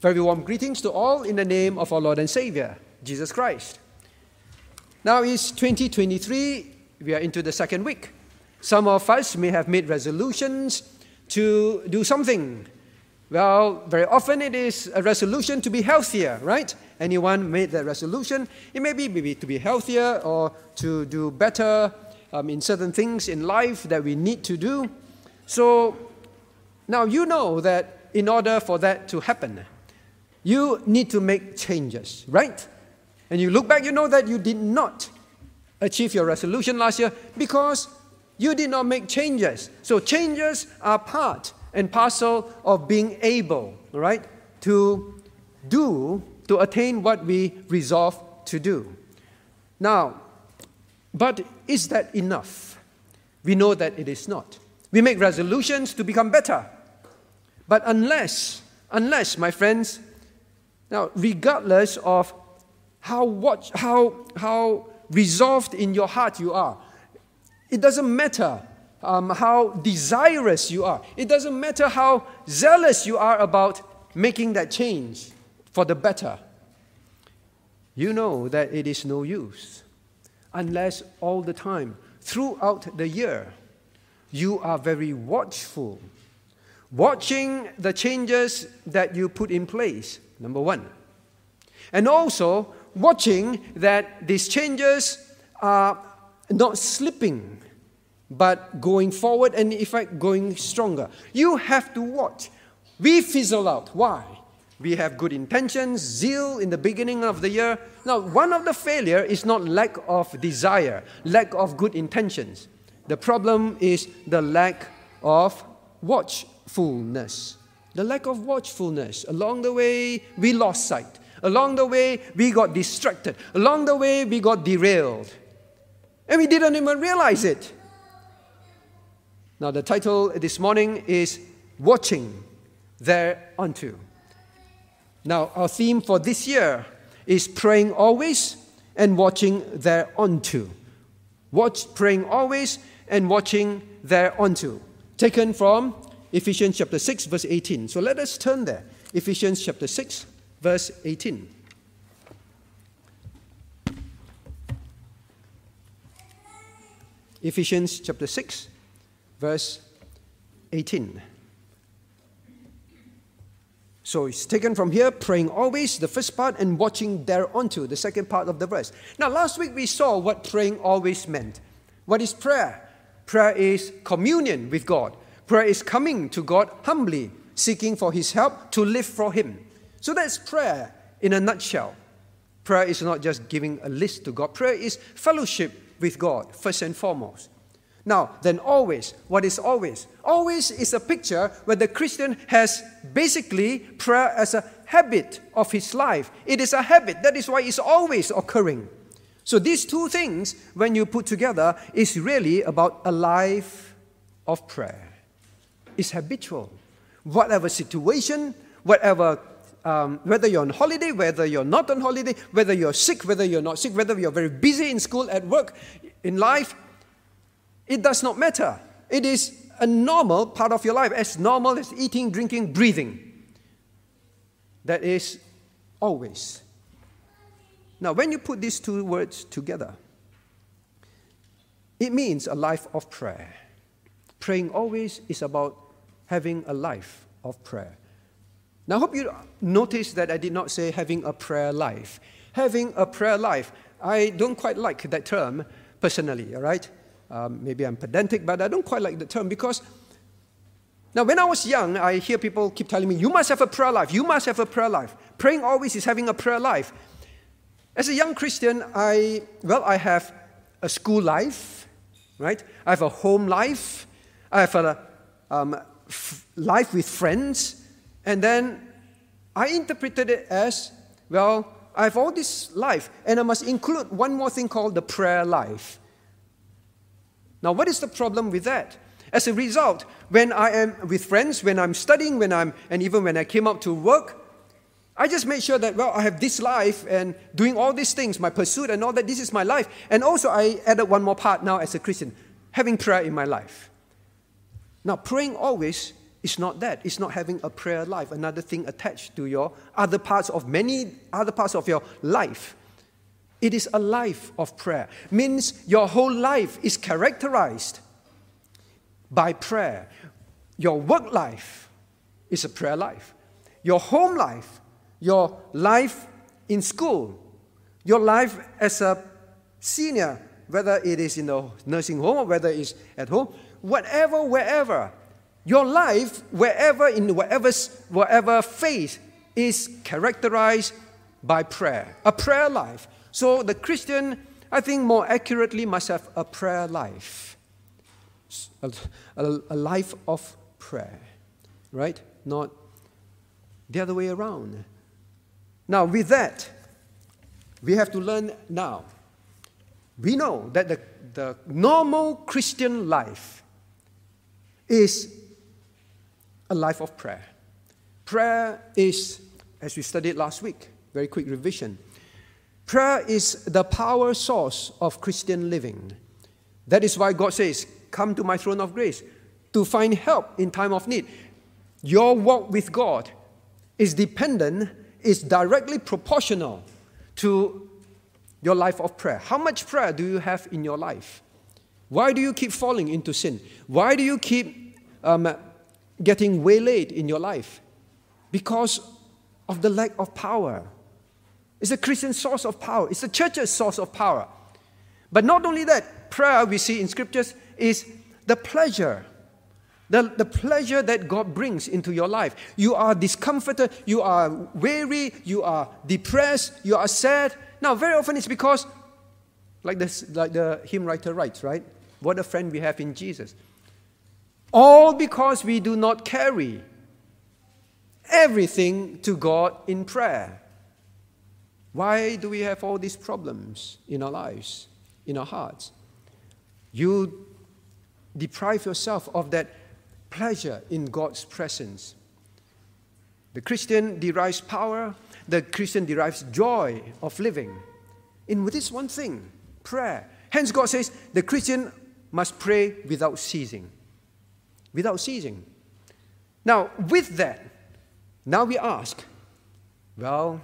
Very warm greetings to all in the name of our Lord and Savior, Jesus Christ. Now it's 2023, we are into the second week. Some of us may have made resolutions to do something. Well, very often it is a resolution to be healthier, right? Anyone made that resolution? It may be maybe to be healthier or to do better um, in certain things in life that we need to do. So now you know that in order for that to happen, you need to make changes, right? And you look back, you know that you did not achieve your resolution last year because you did not make changes. So changes are part and parcel of being able, right, to do, to attain what we resolve to do. Now, but is that enough? We know that it is not. We make resolutions to become better. But unless, unless, my friends, now, regardless of how, what, how, how resolved in your heart you are. It doesn't matter um, how desirous you are. It doesn't matter how zealous you are about making that change for the better. You know that it is no use unless all the time, throughout the year, you are very watchful, watching the changes that you put in place, number one. And also watching that these changes are not slipping, but going forward and, in fact, going stronger. You have to watch. We fizzle out. Why? We have good intentions, zeal in the beginning of the year. Now, one of the failure is not lack of desire, lack of good intentions. The problem is the lack of watchfulness. The lack of watchfulness. Along the way, we lost sight. Along the way, we got distracted. Along the way, we got derailed. And we didn't even realize it. Now, the title this morning is Watching Thereunto. Now, our theme for this year is praying always and watching thereunto. Watch, praying always and watching thereunto. Taken from Ephesians chapter 6, verse 18. So let us turn there. Ephesians chapter 6, verse 18. Ephesians chapter 6, verse 18. So it's taken from here, praying always, the first part, and watching thereunto, the second part of the verse. Now, last week we saw what praying always meant. What is prayer? Prayer is communion with God. Prayer is coming to God humbly, seeking for His help to live for Him. So that's prayer in a nutshell. Prayer is not just giving a list to God, prayer is fellowship with God, first and foremost. Now, then, always, what is always? Always is a picture where the Christian has basically prayer as a habit of his life. It is a habit, that is why it's always occurring. So, these two things, when you put together, is really about a life of prayer. It's habitual. Whatever situation, whatever um, whether you're on holiday, whether you're not on holiday, whether you're sick, whether you're not sick, whether you're very busy in school, at work, in life, it does not matter. It is a normal part of your life, as normal as eating, drinking, breathing. That is always. Now, when you put these two words together, it means a life of prayer. Praying always is about having a life of prayer. Now, I hope you notice that I did not say having a prayer life. Having a prayer life, I don't quite like that term personally, all right? Um, maybe I'm pedantic, but I don't quite like the term because now when I was young, I hear people keep telling me, you must have a prayer life, you must have a prayer life. Praying always is having a prayer life. As a young Christian, I, well, I have a school life, right? I have a home life. I have a um, f- life with friends. And then I interpreted it as well, I have all this life, and I must include one more thing called the prayer life. Now, what is the problem with that? As a result, when I am with friends, when I'm studying, when I'm, and even when I came out to work, I just made sure that, well, I have this life and doing all these things, my pursuit and all that, this is my life. And also, I added one more part now as a Christian having prayer in my life. Now, praying always is not that. It's not having a prayer life, another thing attached to your other parts of many other parts of your life. It is a life of prayer. Means your whole life is characterized by prayer. Your work life is a prayer life. Your home life, your life in school, your life as a senior, whether it is in the nursing home or whether it's at home, whatever, wherever, your life, wherever, in whatever, whatever phase, is characterized by prayer, a prayer life. So the Christian, I think more accurately, must have a prayer life, a, a, a life of prayer, right? Not the other way around. Now, with that, we have to learn now. We know that the, the normal Christian life is a life of prayer. Prayer is, as we studied last week, very quick revision. Prayer is the power source of Christian living. That is why God says, Come to my throne of grace to find help in time of need. Your walk with God is dependent, is directly proportional to your life of prayer. How much prayer do you have in your life? Why do you keep falling into sin? Why do you keep um, getting waylaid in your life? Because of the lack of power. It's a Christian source of power, it's the church's source of power. But not only that, prayer we see in scriptures is the pleasure. The, the pleasure that God brings into your life. You are discomforted, you are weary, you are depressed, you are sad. Now, very often it's because, like, this, like the hymn writer writes, right? What a friend we have in Jesus. All because we do not carry everything to God in prayer. Why do we have all these problems in our lives, in our hearts? You deprive yourself of that pleasure in God's presence. The Christian derives power, the Christian derives joy of living in this one thing prayer. Hence, God says the Christian must pray without ceasing without ceasing. Now, with that, now we ask, well,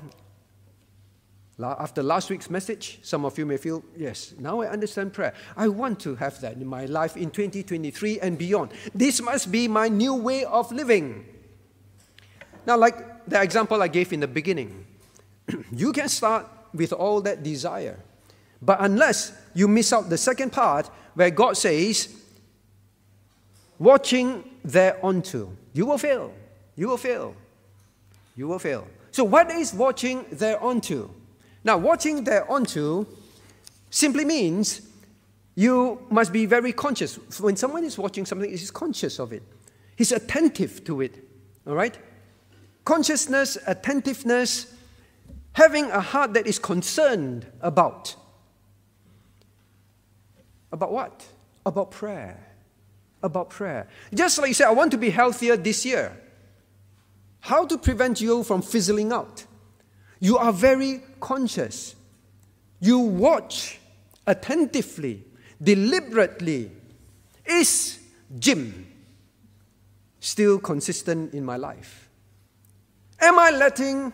after last week's message, some of you may feel, yes, now I understand prayer. I want to have that in my life in 2023 and beyond. This must be my new way of living. Now, like the example I gave in the beginning, you can start with all that desire. But unless you miss out the second part where God says, watching thereunto. You will fail. You will fail. You will fail. So, what is watching thereunto? Now, watching thereunto simply means you must be very conscious. When someone is watching something, he's conscious of it, he's attentive to it. All right? Consciousness, attentiveness, having a heart that is concerned about. About what? About prayer about prayer. Just like you said, I want to be healthier this year. How to prevent you from fizzling out? You are very conscious. You watch attentively, deliberately. Is gym still consistent in my life? Am I letting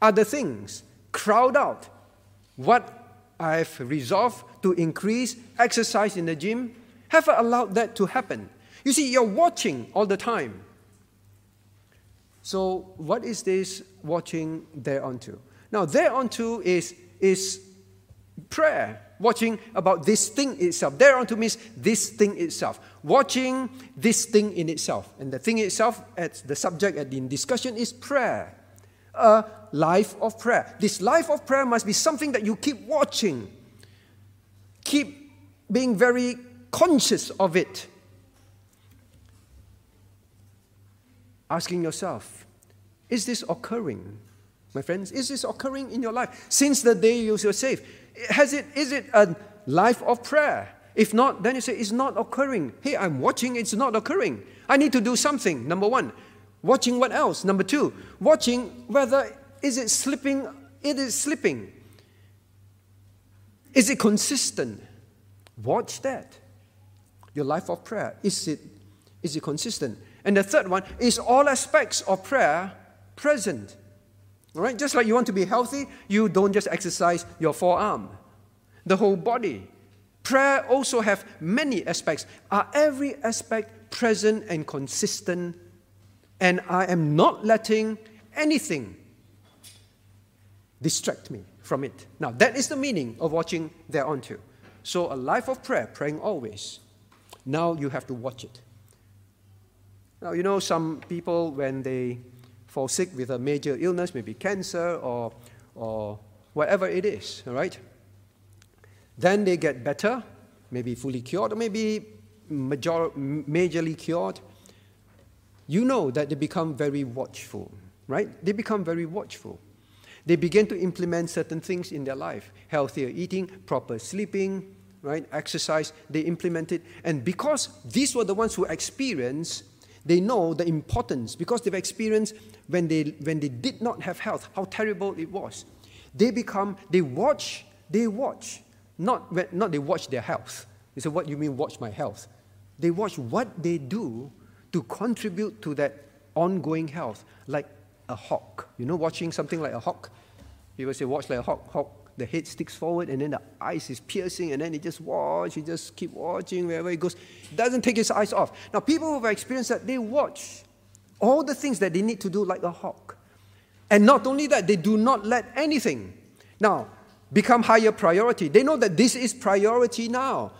other things crowd out what I've resolved to increase exercise in the gym have I allowed that to happen? You see, you're watching all the time. So, what is this watching thereunto? Now, thereunto is, is prayer, watching about this thing itself. Thereunto means this thing itself. Watching this thing in itself. And the thing itself, at the subject at the discussion, is prayer. A life of prayer. This life of prayer must be something that you keep watching, keep being very conscious of it. Asking yourself, is this occurring? My friends, is this occurring in your life? Since the day you were saved, has it, is it a life of prayer? If not, then you say, it's not occurring. Hey, I'm watching, it's not occurring. I need to do something. Number one. Watching what else? Number two, watching whether is it slipping, it is slipping. Is it consistent? Watch that your life of prayer? Is it, is it consistent? And the third one is all aspects of prayer present. All right? Just like you want to be healthy, you don't just exercise your forearm, the whole body. Prayer also have many aspects. Are every aspect present and consistent? And I am not letting anything distract me from it. Now, that is the meaning of watching thereunto. So, a life of prayer, praying always. Now you have to watch it. Now, you know, some people, when they fall sick with a major illness, maybe cancer or, or whatever it is, all right? Then they get better, maybe fully cured, or maybe major, majorly cured. You know that they become very watchful, right? They become very watchful. They begin to implement certain things in their life healthier eating, proper sleeping, right? Exercise. They implement it. And because these were the ones who experienced, they know the importance, because they've experienced when they, when they did not have health, how terrible it was. They become, they watch, they watch, not, not they watch their health. They say, What do you mean, watch my health? They watch what they do to contribute to that ongoing health, like a hawk. You know, watching something like a hawk? People say, watch like a hawk. Hawk, the head sticks forward and then the eyes is piercing and then he just watch, he just keep watching wherever he goes. Doesn't take his eyes off. Now, people who have experienced that, they watch all the things that they need to do like a hawk. And not only that, they do not let anything now become higher priority. They know that this is priority now.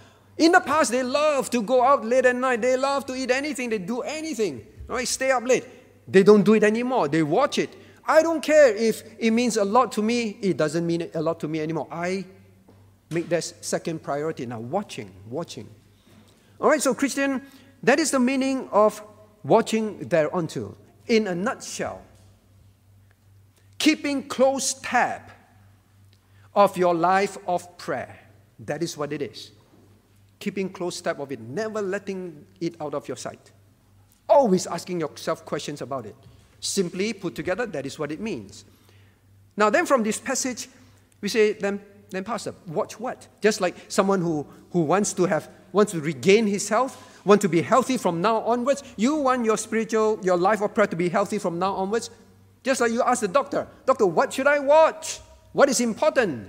In the past, they love to go out late at night. They love to eat anything. They do anything. Right? Stay up late. They don't do it anymore. They watch it. I don't care if it means a lot to me. It doesn't mean a lot to me anymore. I make that second priority. Now, watching, watching. All right, so Christian, that is the meaning of watching thereunto. In a nutshell, keeping close tab of your life of prayer. That is what it is. Keeping close tab of it, never letting it out of your sight. Always asking yourself questions about it. Simply put together, that is what it means. Now, then from this passage, we say, then, then Pastor, watch what? Just like someone who, who wants to have, wants to regain his health, want to be healthy from now onwards. You want your spiritual, your life of prayer to be healthy from now onwards. Just like you ask the doctor, Doctor, what should I watch? What is important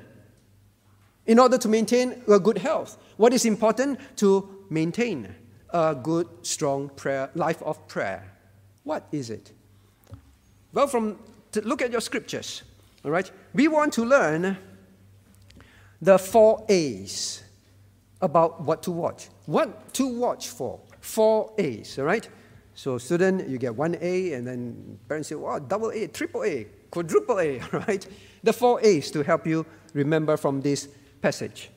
in order to maintain a good health? What is important to maintain a good, strong prayer, life of prayer? What is it? Well, from look at your scriptures, all right, we want to learn the four A's about what to watch. What to watch for? Four A's, all right? So, student, you get one A, and then parents say, wow, double A, triple A, quadruple A, All right. The four A's to help you remember from this passage.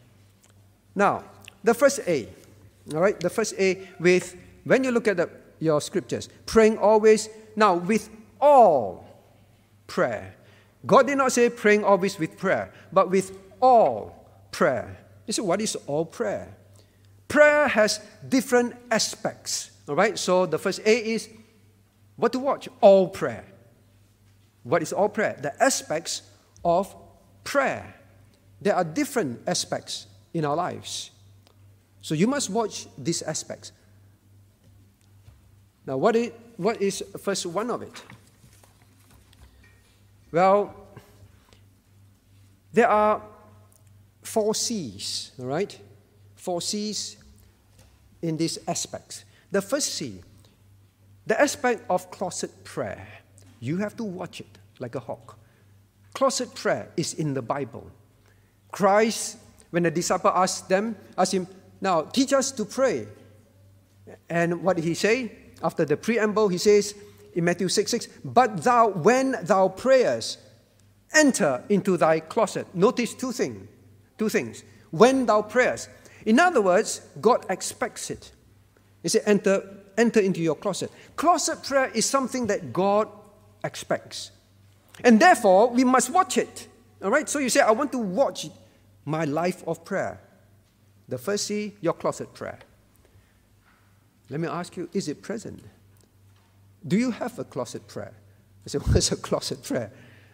Now, the first A, all right, the first A with, when you look at the, your scriptures, praying always, now with all prayer. God did not say praying always with prayer, but with all prayer. You say, what is all prayer? Prayer has different aspects. All right, so the first A is what to watch? All prayer. What is all prayer? The aspects of prayer. There are different aspects in our lives. So you must watch these aspects. Now, what is, what is first one of it? Well, there are four C's, all right? Four C's in these aspects. The first C, the aspect of closet prayer. You have to watch it like a hawk. Closet prayer is in the Bible. Christ, when the disciple asked them, asked him, now teach us to pray. And what did he say? After the preamble, he says in Matthew 6 6, but thou, when thou prayest, enter into thy closet. Notice two things Two things. When thou prayest. In other words, God expects it. He said, enter, enter into your closet. Closet prayer is something that God expects. And therefore, we must watch it. All right? So you say, I want to watch my life of prayer. The first C, your closet prayer. Let me ask you, is it present? Do you have a closet prayer? I said, what's a closet prayer?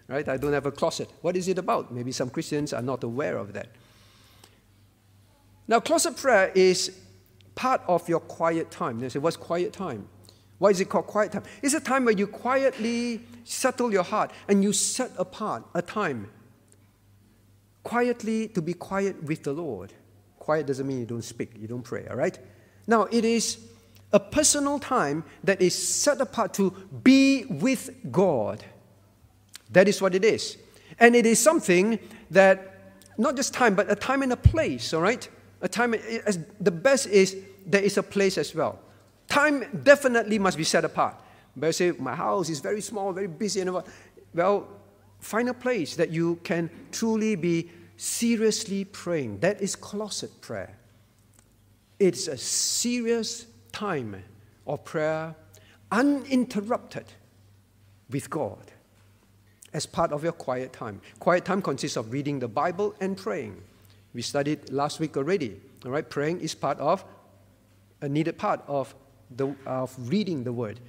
right? I don't have a closet. What is it about? Maybe some Christians are not aware of that. Now, closet prayer is part of your quiet time. They say, what's quiet time? Why is it called quiet time? It's a time where you quietly settle your heart and you set apart a time quietly to be quiet with the Lord. Quiet doesn't mean you don't speak, you don't pray, all right? Now, it is a personal time that is set apart to be with God. That is what it is. And it is something that, not just time, but a time and a place, all right? A time, as the best is there is a place as well. Time definitely must be set apart. But I say, my house is very small, very busy, and what? Well, find a place that you can truly be seriously praying. That is closet prayer. It's a serious time of prayer, uninterrupted with God as part of your quiet time. Quiet time consists of reading the Bible and praying. We studied last week already. All right, praying is part of a needed part of the of reading the Word.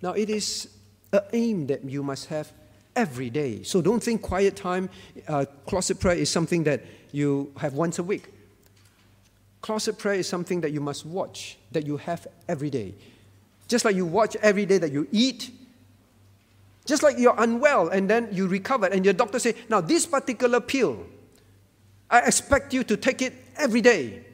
Now, it is an aim that you must have every day. So don't think quiet time, uh, closet prayer is something that you have once a week. Closet prayer is something that you must watch, that you have every day. Just like you watch every day that you eat, just like you're unwell and then you recover, and your doctor say, now this particular pill, I expect you to take it every day.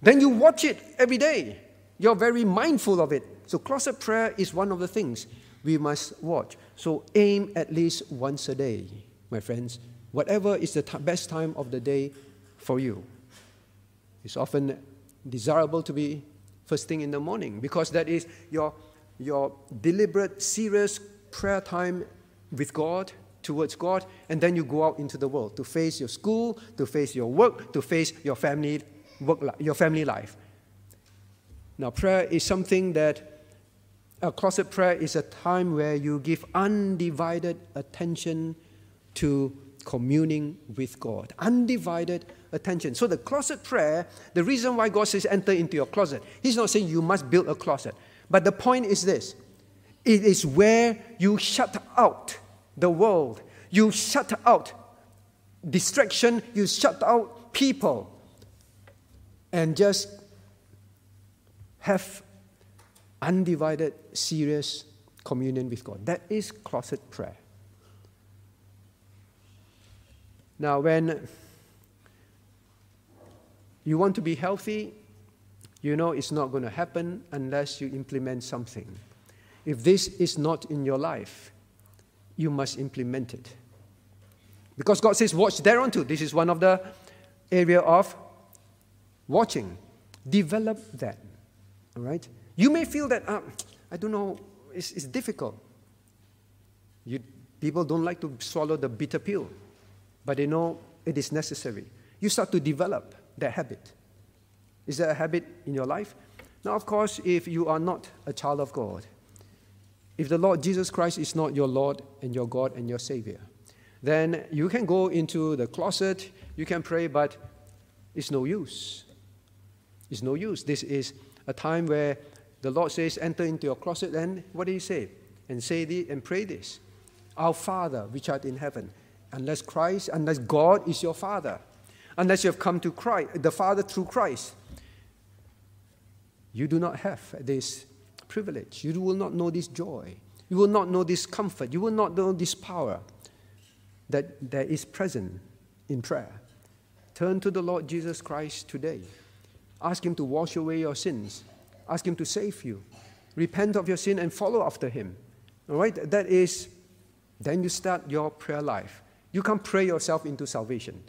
Then you watch it every day. You're very mindful of it. So closet prayer is one of the things we must watch. So aim at least once a day, my friends. Whatever is the best time of the day for you. It's often desirable to be first thing in the morning because that is your, your deliberate, serious prayer time with God, towards God, and then you go out into the world to face your school, to face your work, to face your family, work, your family life. Now, prayer is something that a closet prayer is a time where you give undivided attention to communing with God. Undivided attention. So, the closet prayer, the reason why God says enter into your closet, He's not saying you must build a closet. But the point is this it is where you shut out the world, you shut out distraction, you shut out people, and just have undivided, serious communion with God. That is closet prayer. Now, when you want to be healthy, you know it's not going to happen unless you implement something. If this is not in your life, you must implement it. Because God says, watch thereunto. This is one of the area of watching. Develop that. All right? You may feel that, uh, I don't know, it's, it's difficult. You, people don't like to swallow the bitter pill, but they know it is necessary. You start to develop that habit. Is that a habit in your life? Now, of course, if you are not a child of God, if the Lord Jesus Christ is not your Lord and your God and your Savior, then you can go into the closet, you can pray, but it's no use. It's no use. This is a time where the Lord says, enter into your closet, and what do you say? And say this and pray this. Our Father, which art in heaven, unless Christ, unless God is your Father, unless you have come to Christ, the Father through Christ, you do not have this privilege. You will not know this joy. You will not know this comfort. You will not know this power that, that is present in prayer. Turn to the Lord Jesus Christ today. Ask Him to wash away your sins. Ask Him to save you. Repent of your sin and follow after Him. All right? That is, then you start your prayer life. You can't pray yourself into salvation.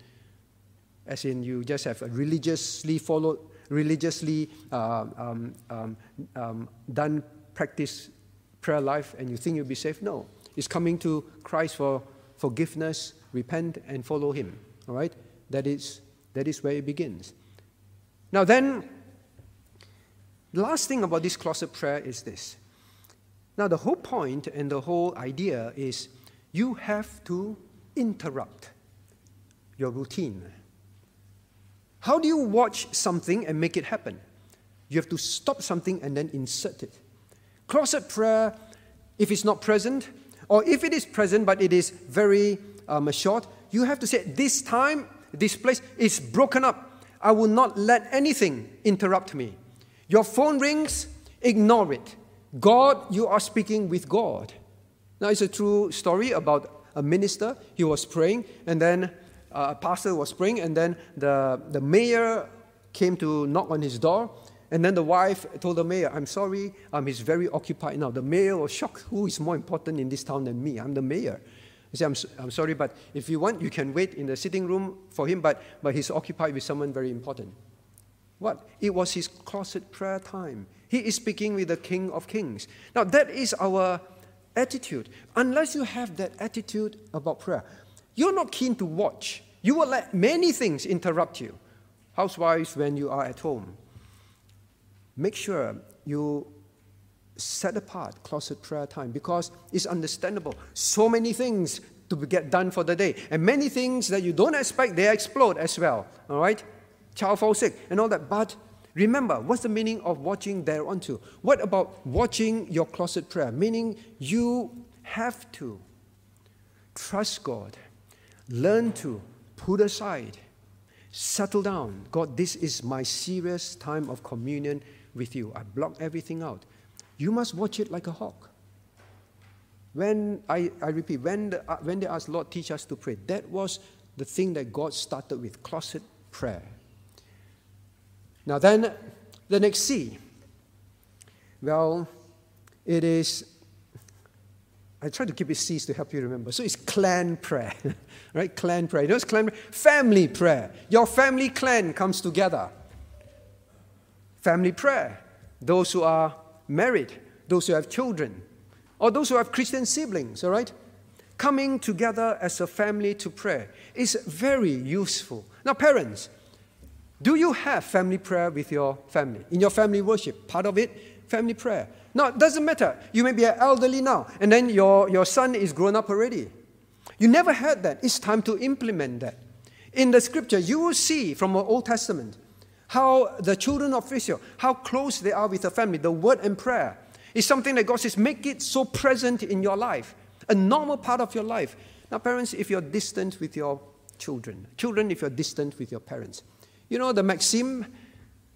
As in, you just have religiously followed religiously uh, um, um, um, done practice prayer life and you think you'll be saved. No. It's coming to Christ for forgiveness, repent, and follow Him. All right? That is, that is where it begins. Now, then, the last thing about this closet prayer is this. Now, the whole point and the whole idea is you have to interrupt your routine how do you watch something and make it happen? You have to stop something and then insert it. Closet prayer, if it's not present, or if it is present but it is very um, short, you have to say, This time, this place is broken up. I will not let anything interrupt me. Your phone rings, ignore it. God, you are speaking with God. Now, it's a true story about a minister. He was praying, and then uh, a pastor was praying, and then the, the mayor came to knock on his door. And then the wife told the mayor, I'm sorry, um, he's very occupied now. The mayor was shocked. Who is more important in this town than me? I'm the mayor. He said, I'm, I'm sorry, but if you want, you can wait in the sitting room for him, but, but he's occupied with someone very important. What? It was his closet prayer time. He is speaking with the King of Kings. Now, that is our attitude. Unless you have that attitude about prayer, you're not keen to watch. You will let many things interrupt you. Housewives, when you are at home, make sure you set apart closet prayer time because it's understandable. So many things to get done for the day, and many things that you don't expect, they explode as well. All right? Child falls sick and all that. But remember, what's the meaning of watching thereunto? What about watching your closet prayer? Meaning you have to trust God, learn to put aside, settle down. God, this is my serious time of communion with you. I block everything out. You must watch it like a hawk. When I, I repeat, when, the, when they asked, Lord, teach us to pray, that was the thing that God started with closet prayer. Now, then, the next C. Well, it is, I try to keep it C's to help you remember. So it's clan prayer, right? Clan prayer. You know, clan prayer? Family prayer. Your family clan comes together family prayer. Those who are married, those who have children, or those who have Christian siblings, all right? Coming together as a family to pray is very useful. Now, parents, do you have family prayer with your family? In your family worship, part of it, family prayer. Now, it doesn't matter. You may be an elderly now, and then your, your son is grown up already. You never had that. It's time to implement that. In the scripture, you will see from the Old Testament how the children of Israel, how close they are with the family. The word and prayer is something that God says, make it so present in your life, a normal part of your life. Now, parents, if you're distant with your children, children, if you're distant with your parents, you know the maxim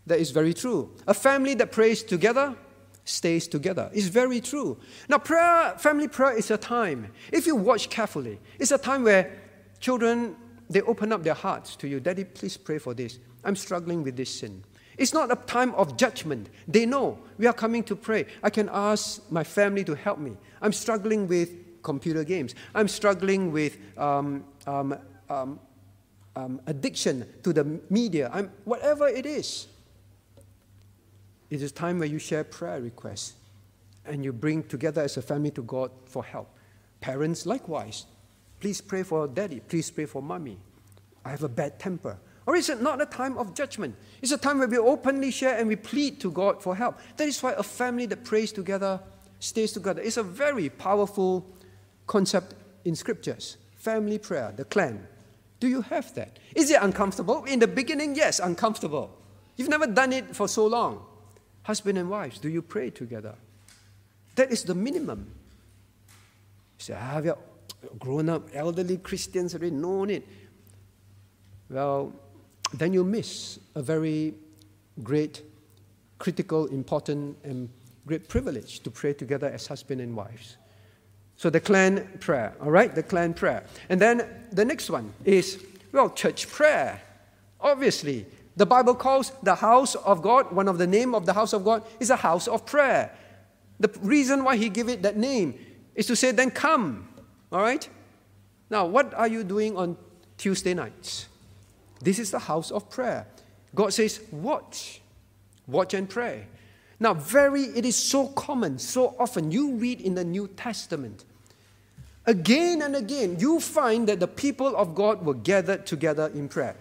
that is very true. A family that prays together stays together. It's very true. Now, prayer, family prayer is a time, if you watch carefully, it's a time where children, they open up their hearts to you. Daddy, please pray for this. I'm struggling with this sin. It's not a time of judgment. They know we are coming to pray. I can ask my family to help me. I'm struggling with computer games. I'm struggling with um, um, um, um addiction to the media. I'm, whatever it is. It is time where you share prayer requests and you bring together as a family to God for help. Parents, likewise. Please pray for daddy. Please pray for mommy. I have a bad temper. Or is it not a time of judgment? It's a time where we openly share and we plead to God for help. That is why a family that prays together stays together. It's a very powerful concept in scriptures. Family prayer, the clan. Do you have that? Is it uncomfortable? In the beginning, yes, uncomfortable. You've never done it for so long. Husband and wives, do you pray together? That is the minimum. You say, ah, we grown up, elderly Christians already known it. Well, then you miss a very great, critical, important, and great privilege to pray together as husband and wives. So the clan prayer, all right? The clan prayer. And then the next one is, well, church prayer. Obviously, the Bible calls the house of God, one of the name of the house of God is a house of prayer. The reason why he gave it that name is to say, then come, all right? Now, what are you doing on Tuesday nights? This is the house of prayer. God says, watch, watch and pray. Now, very, it is so common, so often. You read in the New Testament, again and again, you find that the people of God were gathered together in prayer.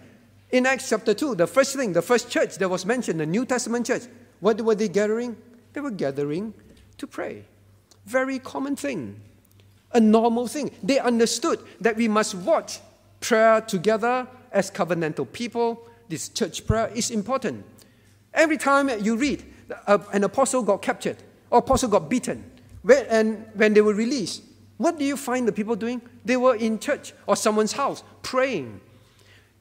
In Acts chapter 2, the first thing, the first church that was mentioned, the New Testament church, what were they gathering? They were gathering to pray. Very common thing, a normal thing. They understood that we must watch prayer together as covenantal people, this church prayer is important. Every time you read, uh, an apostle got captured or apostle got beaten, and when they were released, what do you find the people doing? They were in church or someone's house praying.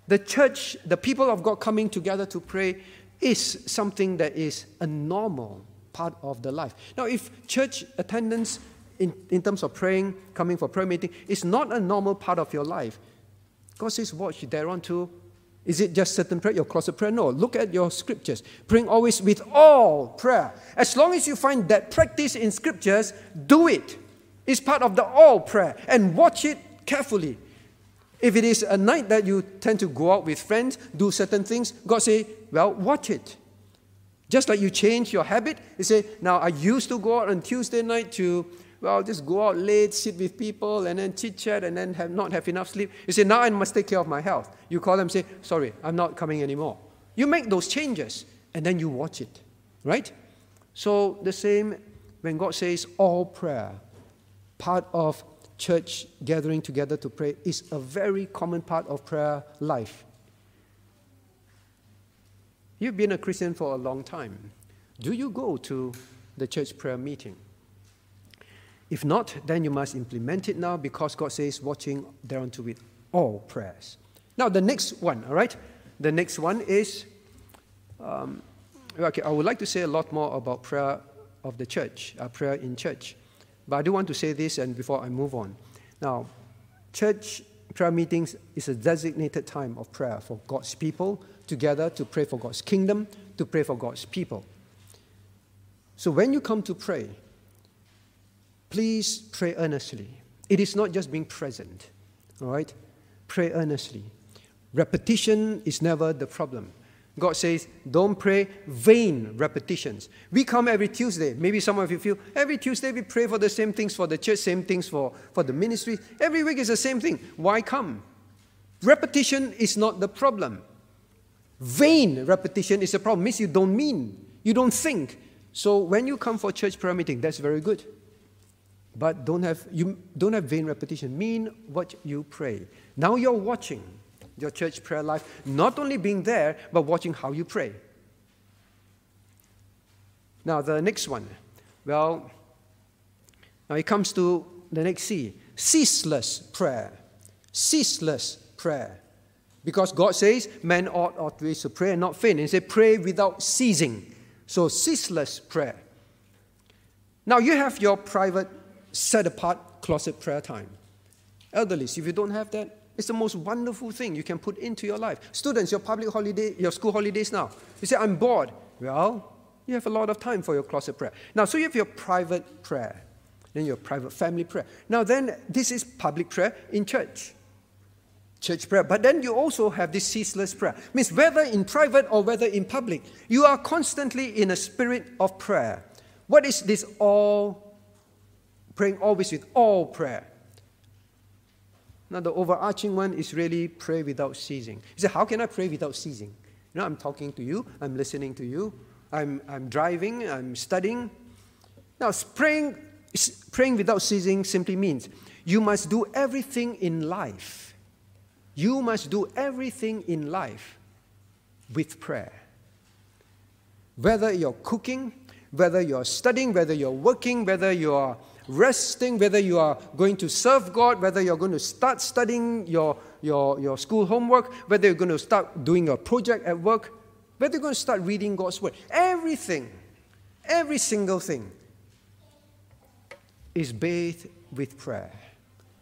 The church, the people of God coming together to pray, is something that is a normal part of the life. Now, if church attendance in, in terms of praying, coming for prayer meeting, is not a normal part of your life, God says, watch thereunto. Is it just certain prayer, your closet prayer? No. Look at your scriptures. Praying always with all prayer. As long as you find that practice in scriptures, do it. It's part of the all prayer. And watch it carefully. If it is a night that you tend to go out with friends, do certain things, God say, well, watch it. Just like you change your habit, you say, now I used to go out on Tuesday night to, well, just go out late, sit with people, and then chit chat, and then have, not have enough sleep. You say, now I must take care of my health. You call them, say, sorry, I'm not coming anymore. You make those changes, and then you watch it, right? So the same when God says all prayer, part of church gathering together to pray is a very common part of prayer life. You've been a Christian for a long time. Do you go to the church prayer meeting? If not, then you must implement it now because God says, watching thereunto with all prayers. Now, the next one, all right? The next one is, um, okay, I would like to say a lot more about prayer of the church, uh, prayer in church. But I do want to say this and before I move on. Now, church prayer meetings is a designated time of prayer for God's people together to pray for God's kingdom, to pray for God's people. So when you come to pray, please pray earnestly. It is not just being present, all right? Pray earnestly. Repetition is never the problem. God says, don't pray vain repetitions. We come every Tuesday. Maybe some of you feel every Tuesday we pray for the same things for the church, same things for, for the ministry. Every week is the same thing. Why come? Repetition is not the problem. Vain repetition is the problem. Means you don't mean, you don't think. So when you come for church prayer meeting, that's very good. But don't have you don't have vain repetition. Mean what you pray. Now you're watching your church prayer life, not only being there, but watching how you pray. Now, the next one. Well, now it comes to the next C ceaseless prayer. Ceaseless prayer. Because God says, man ought always to pray and not faint. And he said, pray without ceasing. So, ceaseless prayer. Now, you have your private, set apart closet prayer time. Elderlies, if you don't have that, it's the most wonderful thing you can put into your life. Students, your public holiday, your school holidays now. You say, I'm bored. Well, you have a lot of time for your closet prayer. Now, so you have your private prayer, then your private family prayer. Now, then, this is public prayer in church. Church prayer. But then you also have this ceaseless prayer. Means whether in private or whether in public, you are constantly in a spirit of prayer. What is this all? Praying always with all prayer. Now, the overarching one is really pray without ceasing. You say, How can I pray without ceasing? You know, I'm talking to you, I'm listening to you, I'm, I'm driving, I'm studying. Now, praying, praying without ceasing simply means you must do everything in life. You must do everything in life with prayer. Whether you're cooking, whether you're studying, whether you're working, whether you're resting, whether you are going to serve God, whether you're going to start studying your, your, your school homework, whether you're going to start doing a project at work, whether you're going to start reading God's Word. Everything, every single thing is bathed with prayer.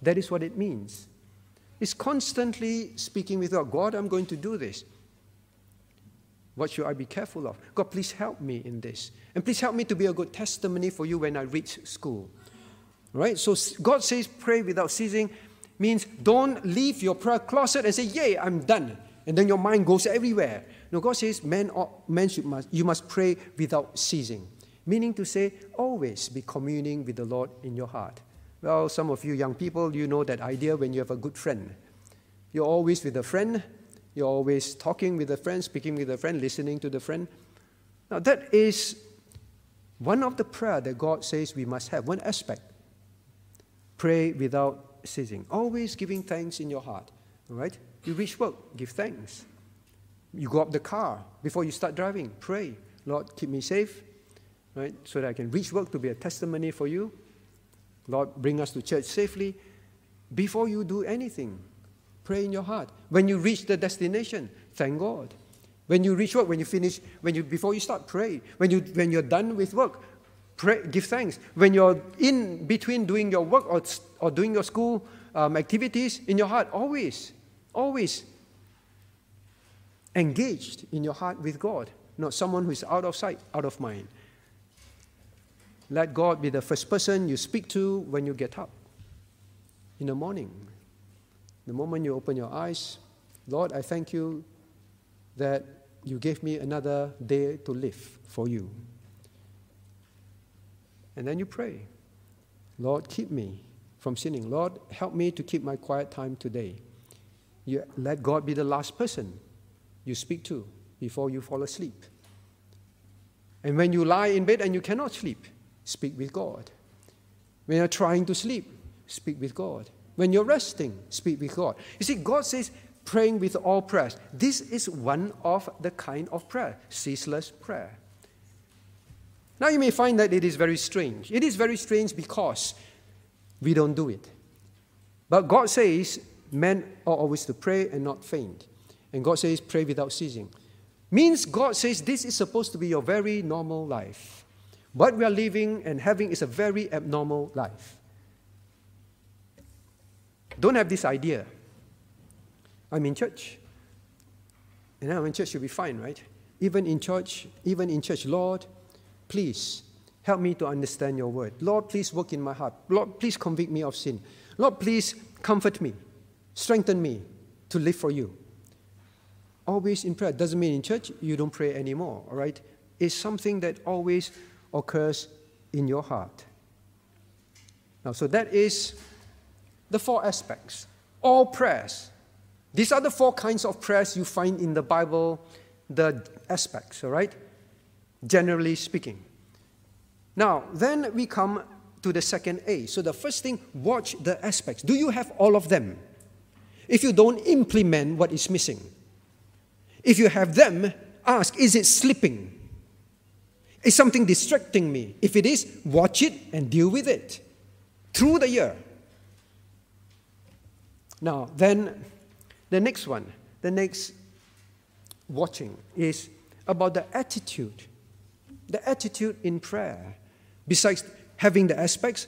That is what it means. It's constantly speaking with God God, I'm going to do this. What should I be careful of? God, please help me in this. And please help me to be a good testimony for you when I reach school. Right? So God says pray without ceasing means don't leave your prayer closet and say, Yay, I'm done. And then your mind goes everywhere. No, God says, man, man should must, you must pray without ceasing. Meaning to say, always be communing with the Lord in your heart. Well, some of you young people, you know that idea when you have a good friend. You're always with a friend, you're always talking with a friend, speaking with a friend, listening to the friend. Now, that is one of the prayer that God says we must have, one aspect. Pray without ceasing. Always giving thanks in your heart. All right? You reach work, give thanks. You go up the car before you start driving, pray. Lord, keep me safe, right? So that I can reach work to be a testimony for you. Lord, bring us to church safely. Before you do anything, pray in your heart. When you reach the destination, thank God. When you reach work, when you finish, when you before you start, pray. When you when you're done with work, pray, give thanks. When you're in between doing your work or, or doing your school um, activities in your heart, always, always engaged in your heart with God, not someone who is out of sight, out of mind. Let God be the first person you speak to when you get up in the morning. The moment you open your eyes, Lord, I thank you that you gave me another day to live for you. And then you pray, Lord, keep me from sinning. Lord, help me to keep my quiet time today. You let God be the last person you speak to before you fall asleep. And when you lie in bed and you cannot sleep, speak with God. When you're trying to sleep, speak with God. When you're resting, speak with God. You see, God says, praying with all prayers. This is one of the kind of prayer, ceaseless prayer. Now you may find that it is very strange. It is very strange because we don't do it. But God says men are always to pray and not faint. And God says pray without ceasing. Means God says this is supposed to be your very normal life. What we are living and having is a very abnormal life. Don't have this idea. I'm in church. And I'm in church, you'll be fine, right? Even in church, even in church, Lord, please help me to understand your word. Lord, please work in my heart. Lord, please convict me of sin. Lord, please comfort me, strengthen me to live for you. Always in prayer. Doesn't mean in church you don't pray anymore, all right? It's something that always occurs in your heart. Now, so that is the four aspects. All prayers. These are the four kinds of prayers you find in the Bible, the aspects, all right? Generally speaking. Now, then we come to the second A. So the first thing, watch the aspects. Do you have all of them? If you don't implement what is missing, if you have them, ask, is it slipping? Is something distracting me? If it is, watch it and deal with it through the year. Now, then the next one, the next watching is about the attitude. The attitude in prayer. Besides having the aspects,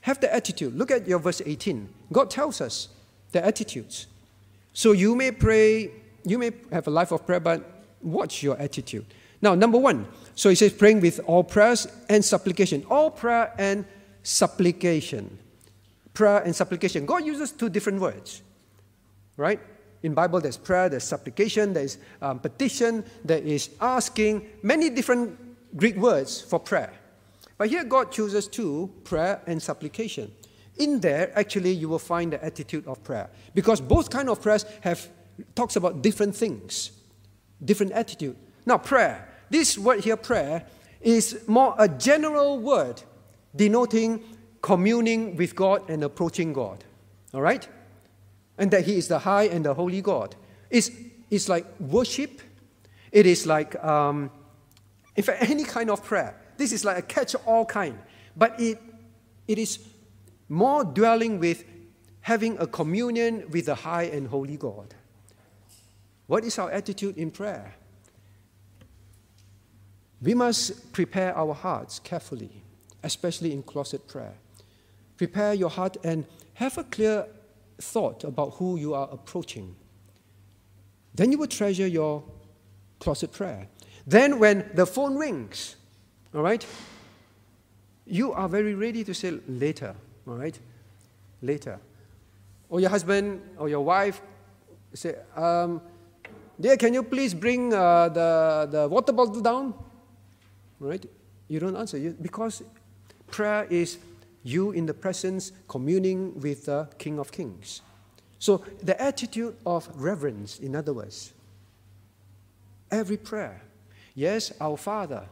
have the attitude. Look at your verse 18. God tells us the attitudes. So you may pray, you may have a life of prayer, but watch your attitude. Now, number one, so he says praying with all prayers and supplication. All prayer and supplication prayer and supplication. God uses two different words, right? In Bible, there's prayer, there's supplication, there's um, petition, there is asking, many different Greek words for prayer. But here God chooses two, prayer and supplication. In there, actually, you will find the attitude of prayer. Because both kind of prayers have talks about different things, different attitude. Now, prayer. This word here, prayer, is more a general word denoting communing with God and approaching God. All right? And that He is the high and the holy God. It's, it's like worship. It is like, um, in fact, any kind of prayer. This is like a catch all kind. But it, it is more dwelling with having a communion with the high and holy God. What is our attitude in prayer? We must prepare our hearts carefully, especially in closet prayer prepare your heart and have a clear thought about who you are approaching. Then you will treasure your closet prayer. Then, when the phone rings, all right, you are very ready to say later, all right, later. Or your husband or your wife say, um, Dear, can you please bring uh, the, the water bottle down? All right? You don't answer you, because prayer is you in the presence communing with the King of Kings. So the attitude of reverence, in other words, every prayer, yes, our Father,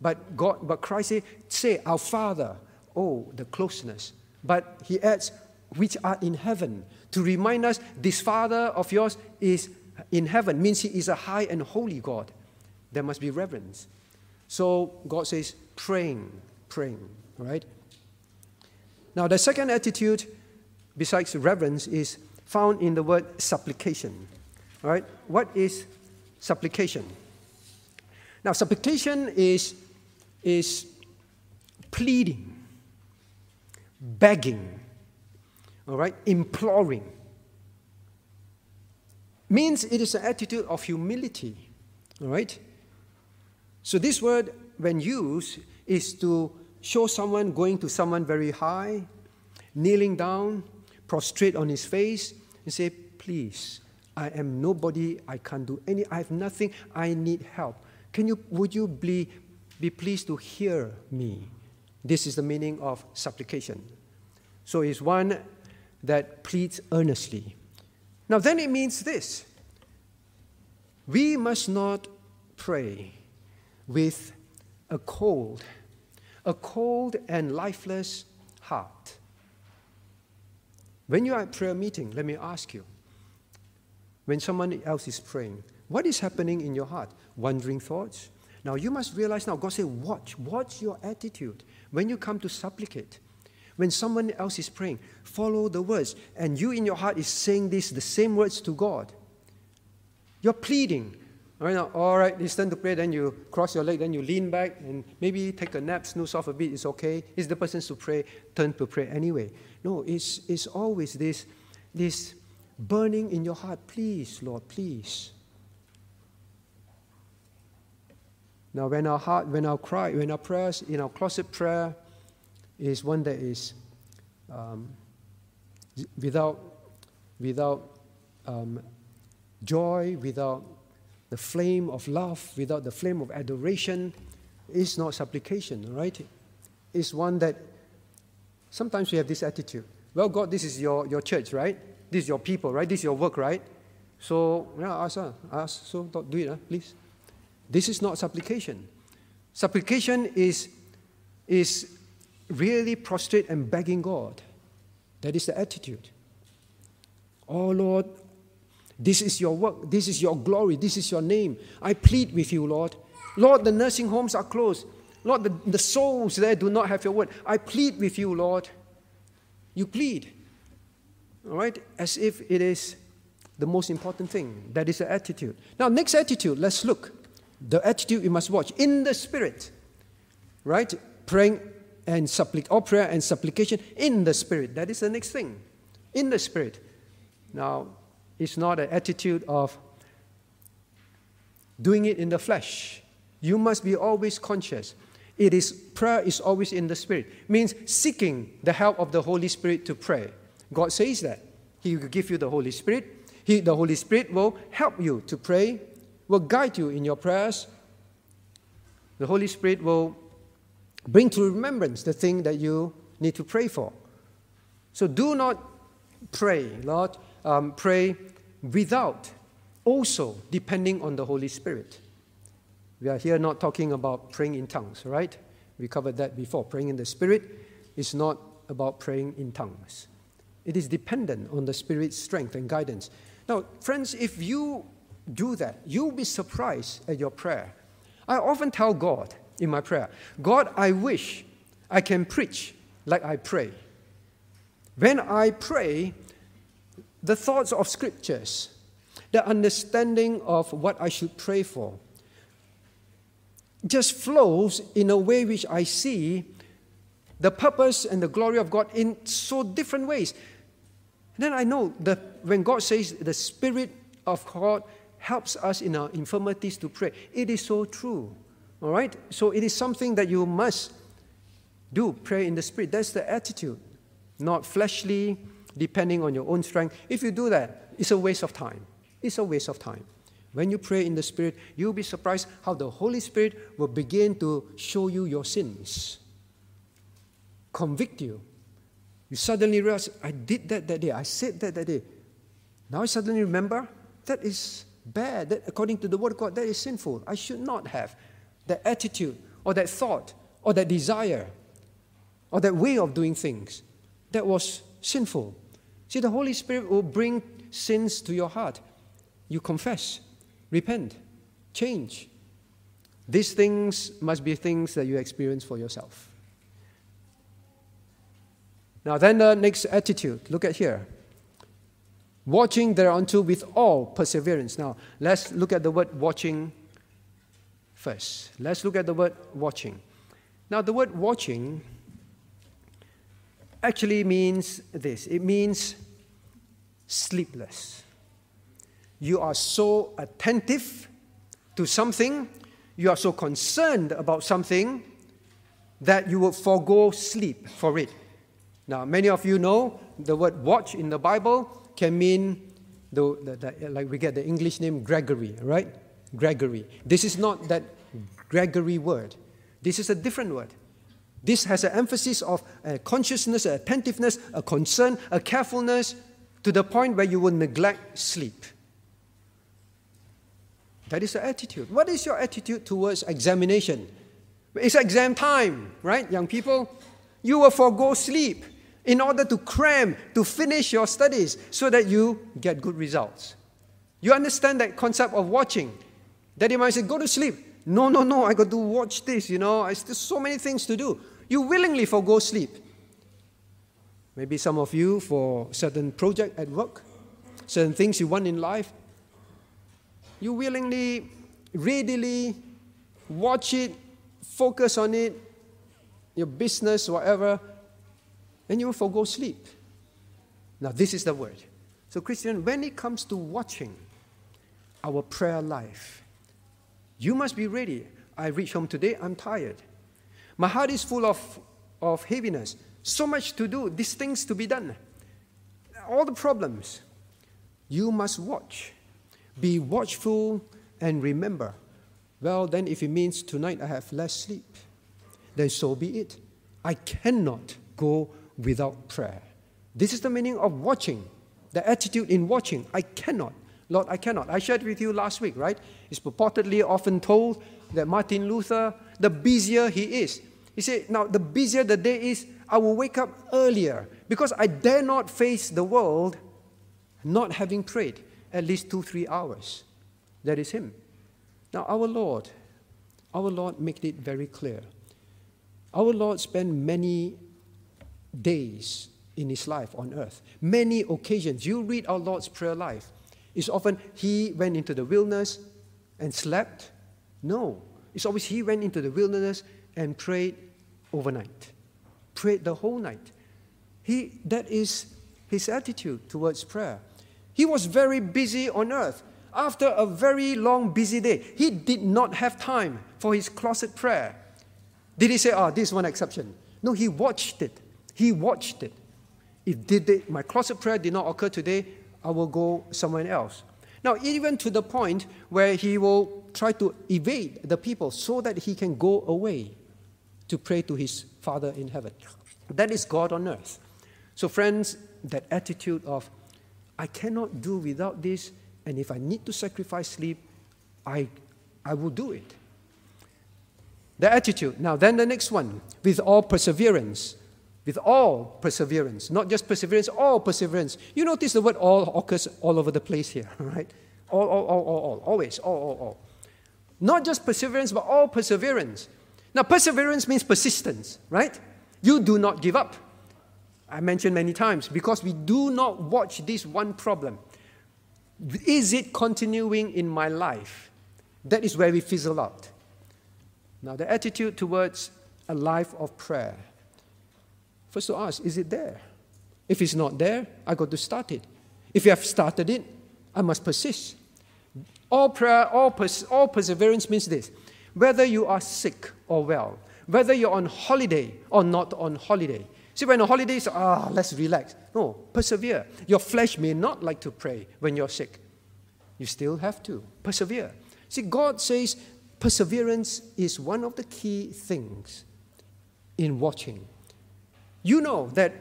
but God, but Christ say, say our Father, oh, the closeness. But he adds, which are in heaven, to remind us this Father of yours is in heaven, means he is a high and holy God. There must be reverence. So God says, praying, praying, right? Now, the second attitude, besides reverence, is found in the word supplication. All right? What is supplication. Now, supplication is, is pleading, begging, all right, imploring. Means it is an attitude of humility, all right? So, this word, when used, is to show someone going to someone very high, kneeling down, prostrate on his face, and say, Please, I am nobody, I can't do any, I have nothing, I need help. Can you, would you be, be pleased to hear me? This is the meaning of supplication. So it's one that pleads earnestly. Now, then it means this we must not pray with a cold, a cold and lifeless heart. When you are at prayer meeting, let me ask you, when someone else is praying, what is happening in your heart? Wandering thoughts? Now you must realize now, God said, watch, watch your attitude. When you come to supplicate, when someone else is praying, follow the words. And you in your heart is saying this, the same words to God. You're pleading. All right, now, all right, it's time to pray. Then you cross your leg, then you lean back and maybe take a nap, snooze off a bit. It's okay. It's the person's to pray, turn to pray anyway. No, it's, it's always this, this burning in your heart. Please, Lord, please. Now, when our heart, when our cry, when our prayers, in our closet prayer, is one that is um, without, without um, joy, without the flame of love, without the flame of adoration, is not supplication, right? It's one that sometimes we have this attitude. Well, God, this is your, your church, right? This is your people, right? This is your work, right? So, yeah, ask, uh, ask, so do it, uh, please. This is not supplication. Supplication is, is really prostrate and begging God. That is the attitude. Oh Lord, this is your work, this is your glory, this is your name. I plead with you, Lord. Lord, the nursing homes are closed. Lord, the, the souls there do not have your word. I plead with you, Lord. You plead. All right? As if it is the most important thing. That is the attitude. Now, next attitude, let's look. The attitude you must watch in the spirit. Right? Praying and supplic or prayer and supplication in the spirit. That is the next thing. In the spirit. Now, it's not an attitude of doing it in the flesh. You must be always conscious. It is prayer is always in the spirit. Means seeking the help of the Holy Spirit to pray. God says that. He will give you the Holy Spirit. He, the Holy Spirit will help you to pray, will guide you in your prayers. The Holy Spirit will bring to remembrance the thing that you need to pray for. So do not pray, Lord, um, pray without also depending on the Holy Spirit. We are here not talking about praying in tongues, right? We covered that before. Praying in the Spirit is not about praying in tongues. It is dependent on the Spirit's strength and guidance. Now, friends, if you do that, you'll be surprised at your prayer. I often tell God in my prayer, God, I wish I can preach like I pray. When I pray, the thoughts of scriptures, the understanding of what I should pray for, just flows in a way which I see the purpose and the glory of God in so different ways. And then I know that when God says the Spirit of God helps us in our infirmities to pray, it is so true. All right? So it is something that you must do, pray in the Spirit. That's the attitude, not fleshly, depending on your own strength. If you do that, it's a waste of time. It's a waste of time. When you pray in the Spirit, you'll be surprised how the Holy Spirit will begin to show you your sins, convict you. You suddenly realize, I did that that day, I said that that day. Now I suddenly remember that is bad. That according to the Word of God, that is sinful. I should not have that attitude or that thought or that desire or that way of doing things that was sinful. See, the Holy Spirit will bring sins to your heart. You confess, repent, change. These things must be things that you experience for yourself. Now, then the next attitude, look at here. Watching thereunto with all perseverance. Now, let's look at the word watching first. Let's look at the word watching. Now, the word watching actually means this it means sleepless. You are so attentive to something, you are so concerned about something that you will forego sleep for it. Now, many of you know the word watch in the Bible can mean, the, the, the, like we get the English name Gregory, right? Gregory. This is not that Gregory word. This is a different word. This has an emphasis of a consciousness, a attentiveness, a concern, a carefulness to the point where you will neglect sleep. That is the attitude. What is your attitude towards examination? It's exam time, right, young people? You will forego sleep in order to cram, to finish your studies so that you get good results. You understand that concept of watching. That you might say, go to sleep. No, no, no, I got to watch this, you know, there's so many things to do. You willingly forego sleep. Maybe some of you for certain project at work, certain things you want in life, you willingly, readily watch it, focus on it, your business, whatever, and you will forego sleep. Now, this is the word. So, Christian, when it comes to watching our prayer life, you must be ready. I reach home today, I'm tired. My heart is full of, of heaviness. So much to do, these things to be done. All the problems. You must watch. Be watchful and remember. Well, then, if it means tonight I have less sleep, then so be it. I cannot go without prayer. This is the meaning of watching, the attitude in watching. I cannot. Lord, I cannot. I shared with you last week, right? It's purportedly often told that Martin Luther, the busier he is, he said, Now, the busier the day is, I will wake up earlier because I dare not face the world not having prayed at least two, three hours. That is him. Now, our Lord, our Lord made it very clear. Our Lord spent many days in his life on earth. Many occasions. You read our Lord's prayer life. It's often he went into the wilderness and slept. No. It's always he went into the wilderness and prayed overnight. Prayed the whole night. He, that is his attitude towards prayer. He was very busy on earth. After a very long, busy day, he did not have time for his closet prayer. Did he say, oh, this is one exception? No, he watched it. He watched it. If did they, my closet prayer did not occur today, I will go somewhere else. Now, even to the point where he will try to evade the people so that he can go away to pray to his Father in heaven. That is God on earth. So, friends, that attitude of, I cannot do without this, and if I need to sacrifice sleep, I, I will do it. The attitude. Now, then the next one, with all perseverance with all perseverance, not just perseverance, all perseverance. You notice the word all occurs all over the place here, right? All, all, all, all, all, always, all, all, all. Not just perseverance, but all perseverance. Now, perseverance means persistence, right? You do not give up. I mentioned many times because we do not watch this one problem. Is it continuing in my life? That is where we fizzle out. Now, the attitude towards a life of prayer First to ask, is it there? If it's not there, I got to start it. If you have started it, I must persist. All prayer, all, pers- all perseverance means this whether you are sick or well, whether you're on holiday or not on holiday. See, when on holidays, ah, let's relax. No, persevere. Your flesh may not like to pray when you're sick. You still have to persevere. See, God says perseverance is one of the key things in watching. You know that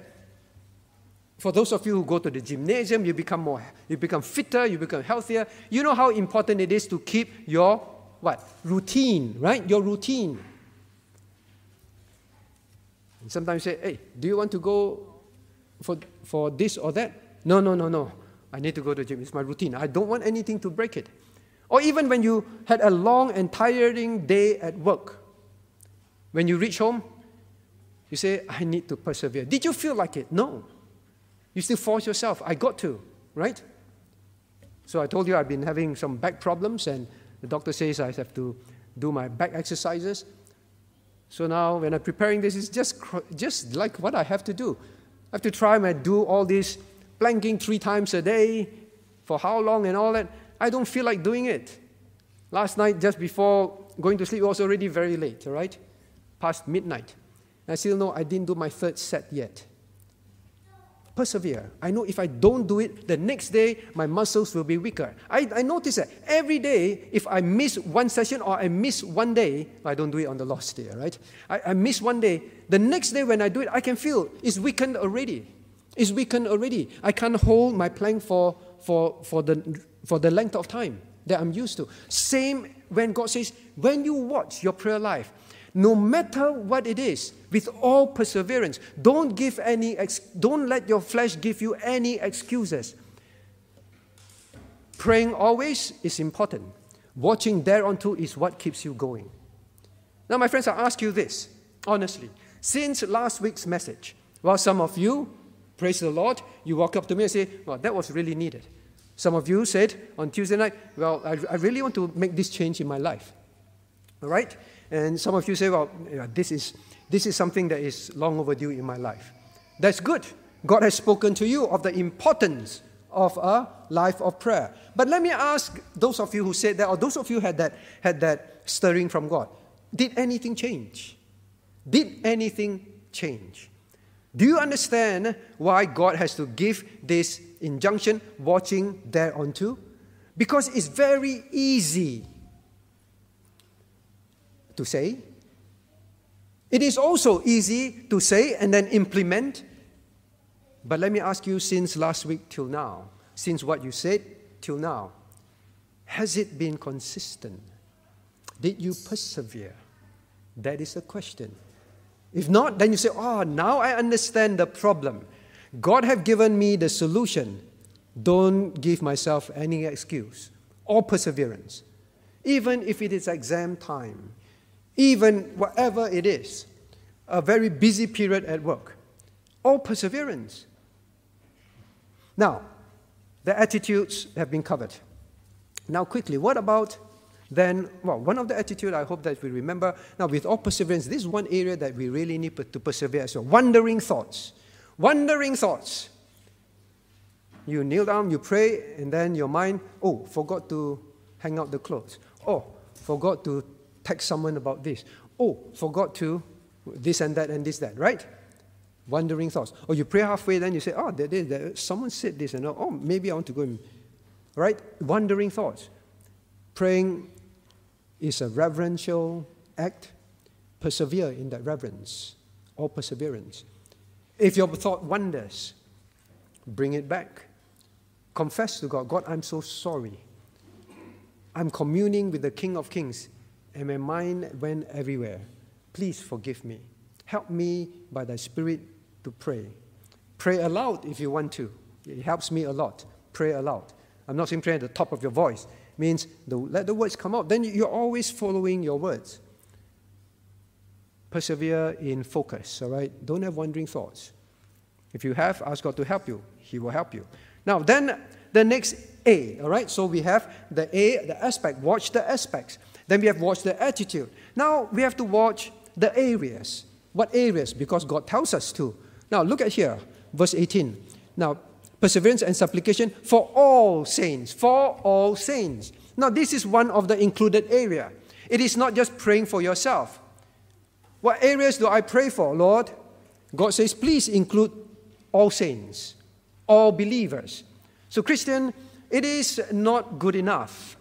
for those of you who go to the gymnasium, you become more, you become fitter, you become healthier. You know how important it is to keep your what routine, right? Your routine. And sometimes you say, "Hey, do you want to go for for this or that?" No, no, no, no. I need to go to the gym. It's my routine. I don't want anything to break it. Or even when you had a long and tiring day at work, when you reach home, you say, I need to persevere. Did you feel like it? No. You still force yourself. I got to, right? So I told you I've been having some back problems, and the doctor says I have to do my back exercises. So now, when I'm preparing this, it's just, just like what I have to do. I have to try and do all this planking three times a day for how long and all that. I don't feel like doing it. Last night, just before going to sleep, it was already very late, all right? Past midnight. And I still know I didn't do my third set yet. Persevere. I know if I don't do it, the next day my muscles will be weaker. I, I notice that every day, if I miss one session or I miss one day, I don't do it on the last day, right? I, I miss one day, the next day when I do it, I can feel it's weakened already. It's weakened already. I can't hold my plank for, for, for, the, for the length of time that I'm used to. Same when God says, when you watch your prayer life, no matter what it is, with all perseverance. Don't give any ex- don't let your flesh give you any excuses. Praying always is important. Watching thereunto is what keeps you going. Now, my friends, I ask you this honestly. Since last week's message, well, some of you, praise the Lord, you walk up to me and say, Well, that was really needed. Some of you said on Tuesday night, Well, I, I really want to make this change in my life. All right? And some of you say, well, yeah, this, is, this is something that is long overdue in my life. That's good. God has spoken to you of the importance of a life of prayer. But let me ask those of you who said that, or those of you had that, had that stirring from God, did anything change? Did anything change? Do you understand why God has to give this injunction, watching thereunto? Because it's very easy to say. It is also easy to say and then implement. But let me ask you since last week till now, since what you said till now, has it been consistent? Did you persevere? That is the question. If not, then you say, Oh, now I understand the problem. God have given me the solution. Don't give myself any excuse or perseverance. Even if it is exam time, even whatever it is, a very busy period at work, or perseverance. Now, the attitudes have been covered. Now, quickly, what about then? Well, one of the attitude I hope that we remember. Now, with all perseverance, this is one area that we really need to persevere well. Wandering thoughts. Wandering thoughts. You kneel down, you pray, and then your mind, oh, forgot to hang out the clothes. Oh, forgot to text someone about this. Oh, forgot to this and that and this, that, right? Wandering thoughts. Or you pray halfway, then you say, oh, there, there, someone said this, and oh, maybe I want to go and, right? Wandering thoughts. Praying is a reverential act. Persevere in that reverence or perseverance. If your thought wanders, bring it back. Confess to God, God, I'm so sorry. I'm communing with the King of Kings and my mind went everywhere. Please forgive me. Help me by thy Spirit to pray. Pray aloud if you want to. It helps me a lot. Pray aloud. I'm not saying pray at the top of your voice. It means the, let the words come out. Then you're always following your words. Persevere in focus, all right? Don't have wandering thoughts. If you have, ask God to help you. He will help you. Now, then the next A, all right? So we have the A, the aspect. Watch the aspects. Then we have watched the attitude. Now we have to watch the areas. What areas? Because God tells us to. Now look at here, verse 18. Now, perseverance and supplication for all saints. For all saints. Now, this is one of the included area. It is not just praying for yourself. What areas do I pray for, Lord? God says, please include all saints, all believers. So, Christian, it is not good enough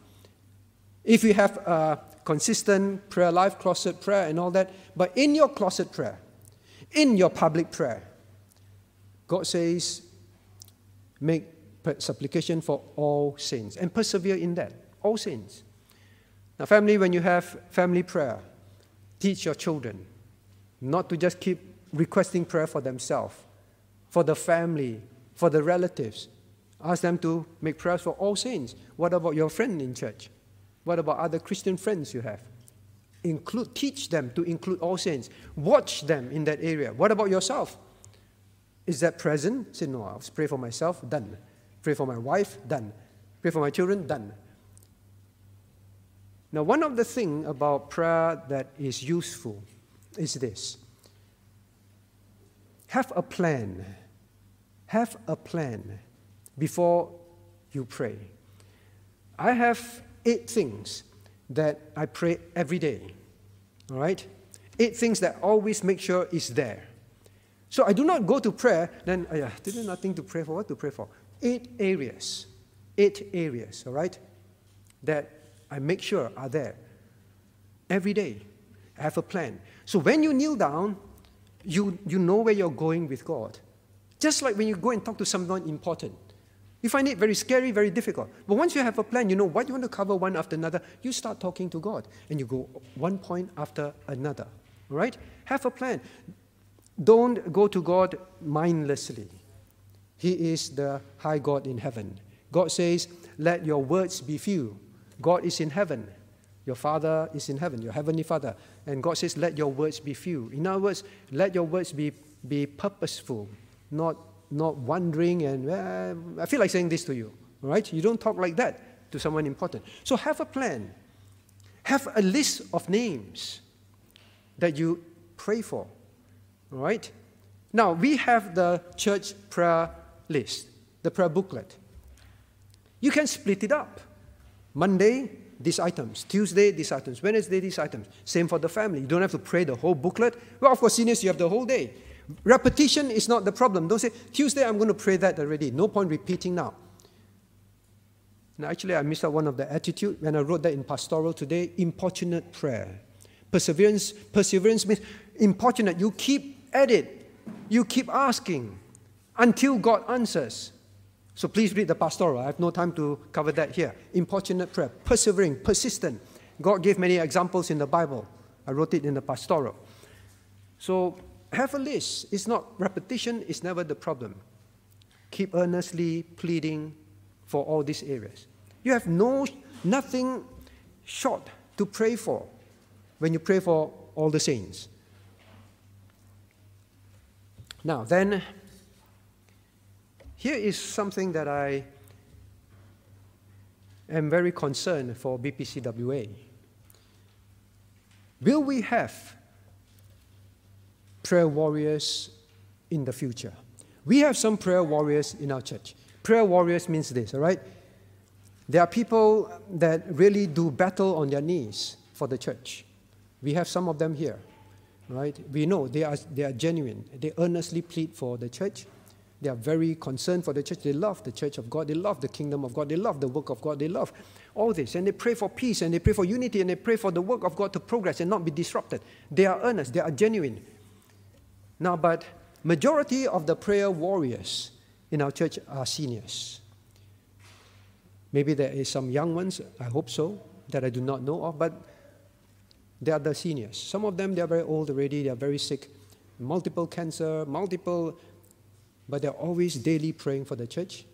if you have a consistent prayer life, closet prayer, and all that, but in your closet prayer, in your public prayer, God says, make supplication for all sins and persevere in that. All sins. Now, family, when you have family prayer, teach your children not to just keep requesting prayer for themselves, for the family, for the relatives. Ask them to make prayers for all sins. What about your friend in church? What about other Christian friends you have? Include, teach them to include all saints. Watch them in that area. What about yourself? Is that present? Say, no, I'll pray for myself, done. Pray for my wife, done. Pray for my children, done. Now, one of the things about prayer that is useful is this have a plan. Have a plan before you pray. I have eight things that I pray every day. All right? Eight things that always make sure is there. So I do not go to prayer, then, oh yeah, there's nothing to pray for. What to pray for? Eight areas. Eight areas, all right? That I make sure are there every day. I have a plan. So when you kneel down, you, you know where you're going with God. Just like when you go and talk to someone important. You find it very scary, very difficult. But once you have a plan, you know what you want to cover one after another, you start talking to God and you go one point after another. All right? Have a plan. Don't go to God mindlessly. He is the high God in heaven. God says, Let your words be few. God is in heaven. Your Father is in heaven, your Heavenly Father. And God says, Let your words be few. In other words, let your words be, be purposeful, not, not wondering and, uh, I feel like saying this to you. All right? You don't talk like that to someone important. So have a plan. Have a list of names that you pray for. All right? Now, we have the church prayer list, the prayer booklet. You can split it up. Monday, these items. Tuesday, these items. Wednesday, these items. Same for the family. You don't have to pray the whole booklet. Well, of course, seniors, you have the whole day. Repetition is not the problem. Don't say, Tuesday, I'm going to pray that already. No point repeating now. Now, actually, I missed out one of the attitude when I wrote that in pastoral today importunate prayer. Perseverance, perseverance means importunate. You keep at it, you keep asking until God answers. So please read the pastoral. I have no time to cover that here. Importunate prayer, persevering, persistent. God gave many examples in the Bible. I wrote it in the pastoral. So have a list. It's not repetition, it's never the problem. Keep earnestly pleading for all these areas. You have no nothing short to pray for when you pray for all the saints. Now then here is something that I am very concerned for BPCWA. Will we have prayer warriors in the future? We have some prayer warriors in our church. Prayer warriors means this, all right? There are people that really do battle on their knees for the church. We have some of them here, right? We know they are, they are genuine. They earnestly plead for the church. They are very concerned for the church. They love the church of God. They love the kingdom of God. They love the work of God. They love all this. And they pray for peace and they pray for unity and they pray for the work of God to progress and not be disrupted. They are earnest. They are genuine. Now, but majority of the prayer warriors in our church are seniors. Maybe there is some young ones, I hope so, that I do not know of, but they are the seniors. Some of them, they are very old already, they are very sick, multiple cancer, multiple but they're always daily praying for the church,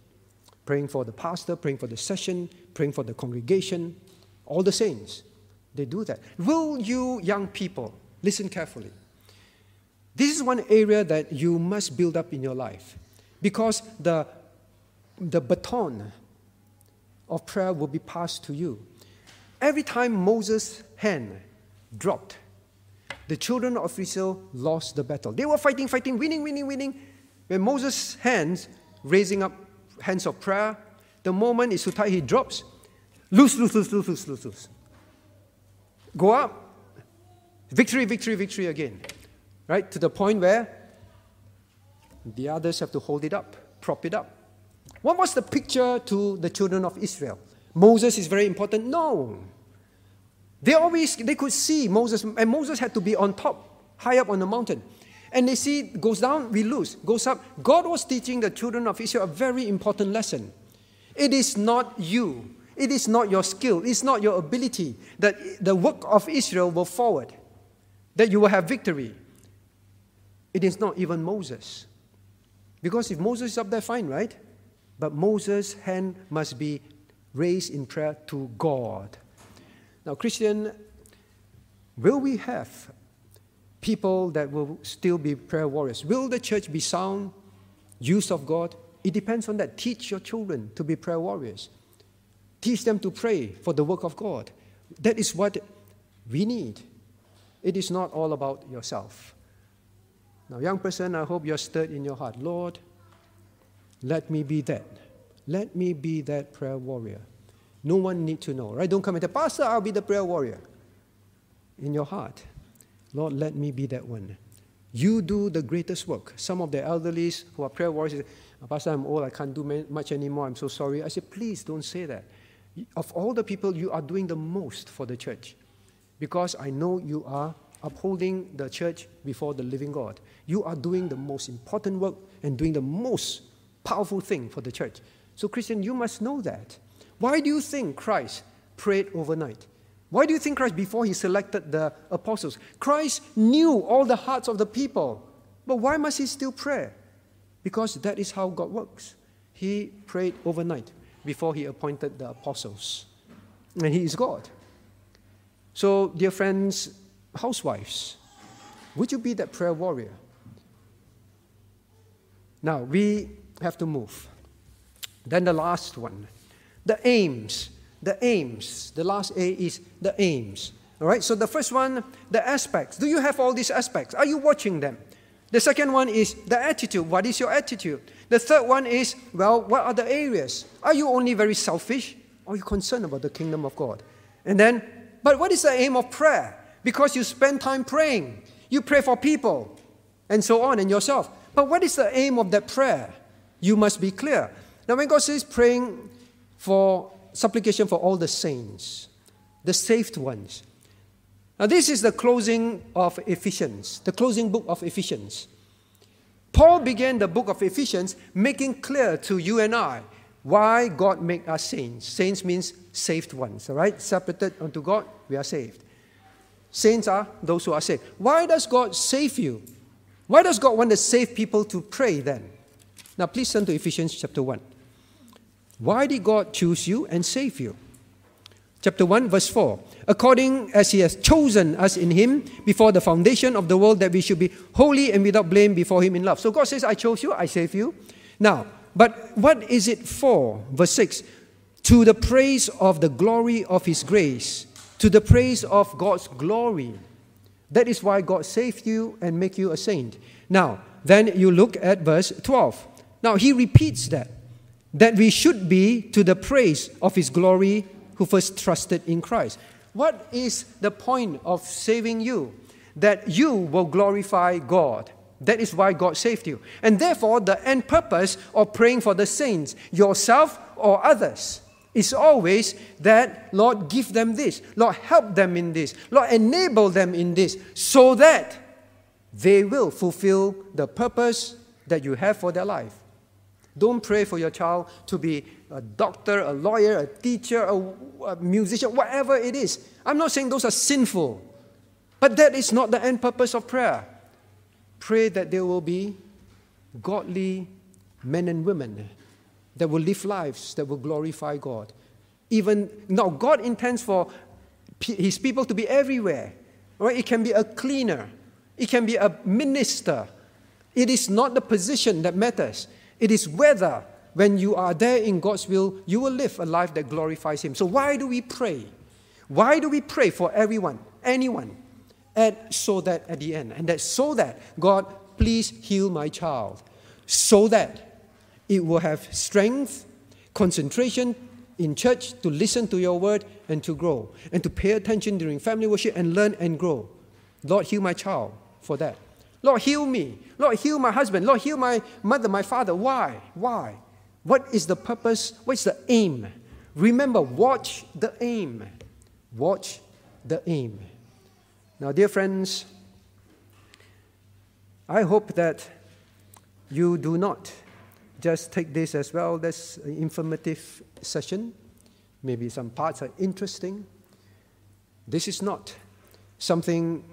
praying for the pastor, praying for the session, praying for the congregation, all the saints. They do that. Will you, young people, listen carefully? This is one area that you must build up in your life because the, the baton of prayer will be passed to you. Every time Moses' hand dropped, the children of Israel lost the battle. They were fighting, fighting, winning, winning, winning. When Moses' hands, raising up hands of prayer, the moment is too tight, he drops. Loose, loose, loose, loose, loose, loose, loose. Go up. Victory, victory, victory again. Right? To the point where the others have to hold it up, prop it up. What was the picture to the children of Israel? Moses is very important? No. They always they could see Moses, and Moses had to be on top, high up on the mountain. And they see goes down, we lose. Goes up. God was teaching the children of Israel a very important lesson. It is not you. It is not your skill. It's not your ability that the work of Israel will forward, that you will have victory. It is not even Moses. Because if Moses is up there, fine, right? But Moses' hand must be raised in prayer to God. Now, Christian, will we have people that will still be prayer warriors. Will the church be sound, use of God? It depends on that. Teach your children to be prayer warriors. Teach them to pray for the work of God. That is what we need. It is not all about yourself. Now, young person, I hope you're stirred in your heart. Lord, let me be that. Let me be that prayer warrior. No one need to know, right? Don't come and say, Pastor, I'll be the prayer warrior. In your heart, Lord, let me be that one. You do the greatest work. Some of the elderlies who are prayer warriors say, Pastor, I'm old, I can't do much anymore, I'm so sorry. I said, please don't say that. Of all the people, you are doing the most for the church because I know you are upholding the church before the living God. You are doing the most important work and doing the most powerful thing for the church. So, Christian, you must know that. Why do you think Christ prayed overnight? Why do you think Christ, before he selected the apostles, Christ knew all the hearts of the people? But why must he still pray? Because that is how God works. He prayed overnight before he appointed the apostles. And he is God. So, dear friends, housewives, would you be that prayer warrior? Now, we have to move. Then the last one, the aims. The aims. The last A is the aims. All right, so the first one, the aspects. Do you have all these aspects? Are you watching them? The second one is the attitude. What is your attitude? The third one is, well, what are the areas? Are you only very selfish? Are you concerned about the kingdom of God? And then, but what is the aim of prayer? Because you spend time praying. You pray for people and so on and yourself. But what is the aim of that prayer? You must be clear. Now, when God says praying for supplication for all the saints, the saved ones, now, this is the closing of Ephesians, the closing book of Ephesians. Paul began the book of Ephesians making clear to you and I why God made us saints. Saints means saved ones, all right? Separated unto God, we are saved. Saints are those who are saved. Why does God save you? Why does God want to save people to pray then? Now, please turn to Ephesians chapter 1. Why did God choose you and save you? Chapter 1, verse 4. According as he has chosen us in him before the foundation of the world, that we should be holy and without blame before him in love. So God says, I chose you, I save you. Now, but what is it for? Verse 6 To the praise of the glory of his grace, to the praise of God's glory. That is why God saved you and make you a saint. Now, then you look at verse 12. Now, he repeats that, that we should be to the praise of his glory who first trusted in Christ. What is the point of saving you? That you will glorify God. That is why God saved you. And therefore, the end purpose of praying for the saints, yourself or others, is always that, Lord, give them this. Lord, help them in this. Lord, enable them in this, so that they will fulfill the purpose that you have for their life. Don't pray for your child to be a doctor, a lawyer, a teacher, a, a, musician, whatever it is. I'm not saying those are sinful, but that is not the end purpose of prayer. Pray that they will be godly men and women that will live lives that will glorify God. Even now, God intends for His people to be everywhere. Right? It can be a cleaner, it can be a minister. It is not the position that matters. It is whether, when you are there in God's will, you will live a life that glorifies Him. So, why do we pray? Why do we pray for everyone, anyone? And so that at the end, and that so that, God, please heal my child, so that it will have strength, concentration in church to listen to your word and to grow, and to pay attention during family worship and learn and grow. Lord, heal my child for that. Lord, heal me. Lord, heal my husband. Lord, heal my mother, my father. Why? Why? What is the purpose? What's the aim? Remember, watch the aim. Watch the aim. Now, dear friends, I hope that you do not just take this as well. That's an informative session. Maybe some parts are interesting. This is not something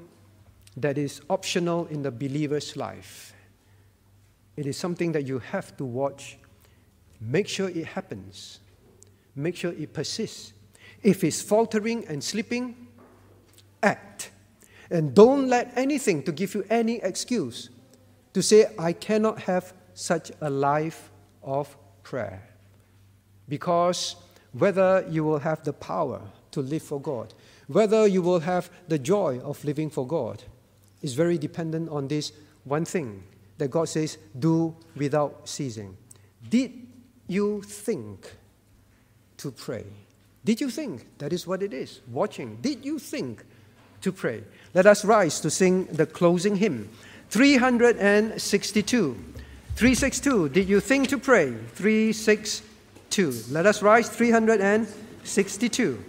that is optional in the believer's life. It is something that you have to watch. Make sure it happens. Make sure it persists. If it's faltering and slipping, act. And don't let anything to give you any excuse to say, I cannot have such a life of prayer. Because whether you will have the power to live for God, whether you will have the joy of living for God, is very dependent on this one thing that God says, do without ceasing. Did you think to pray? Did you think that is what it is? Watching. Did you think to pray? Let us rise to sing the closing hymn. 362. 362. Did you think to pray? 362. Let us rise. 362.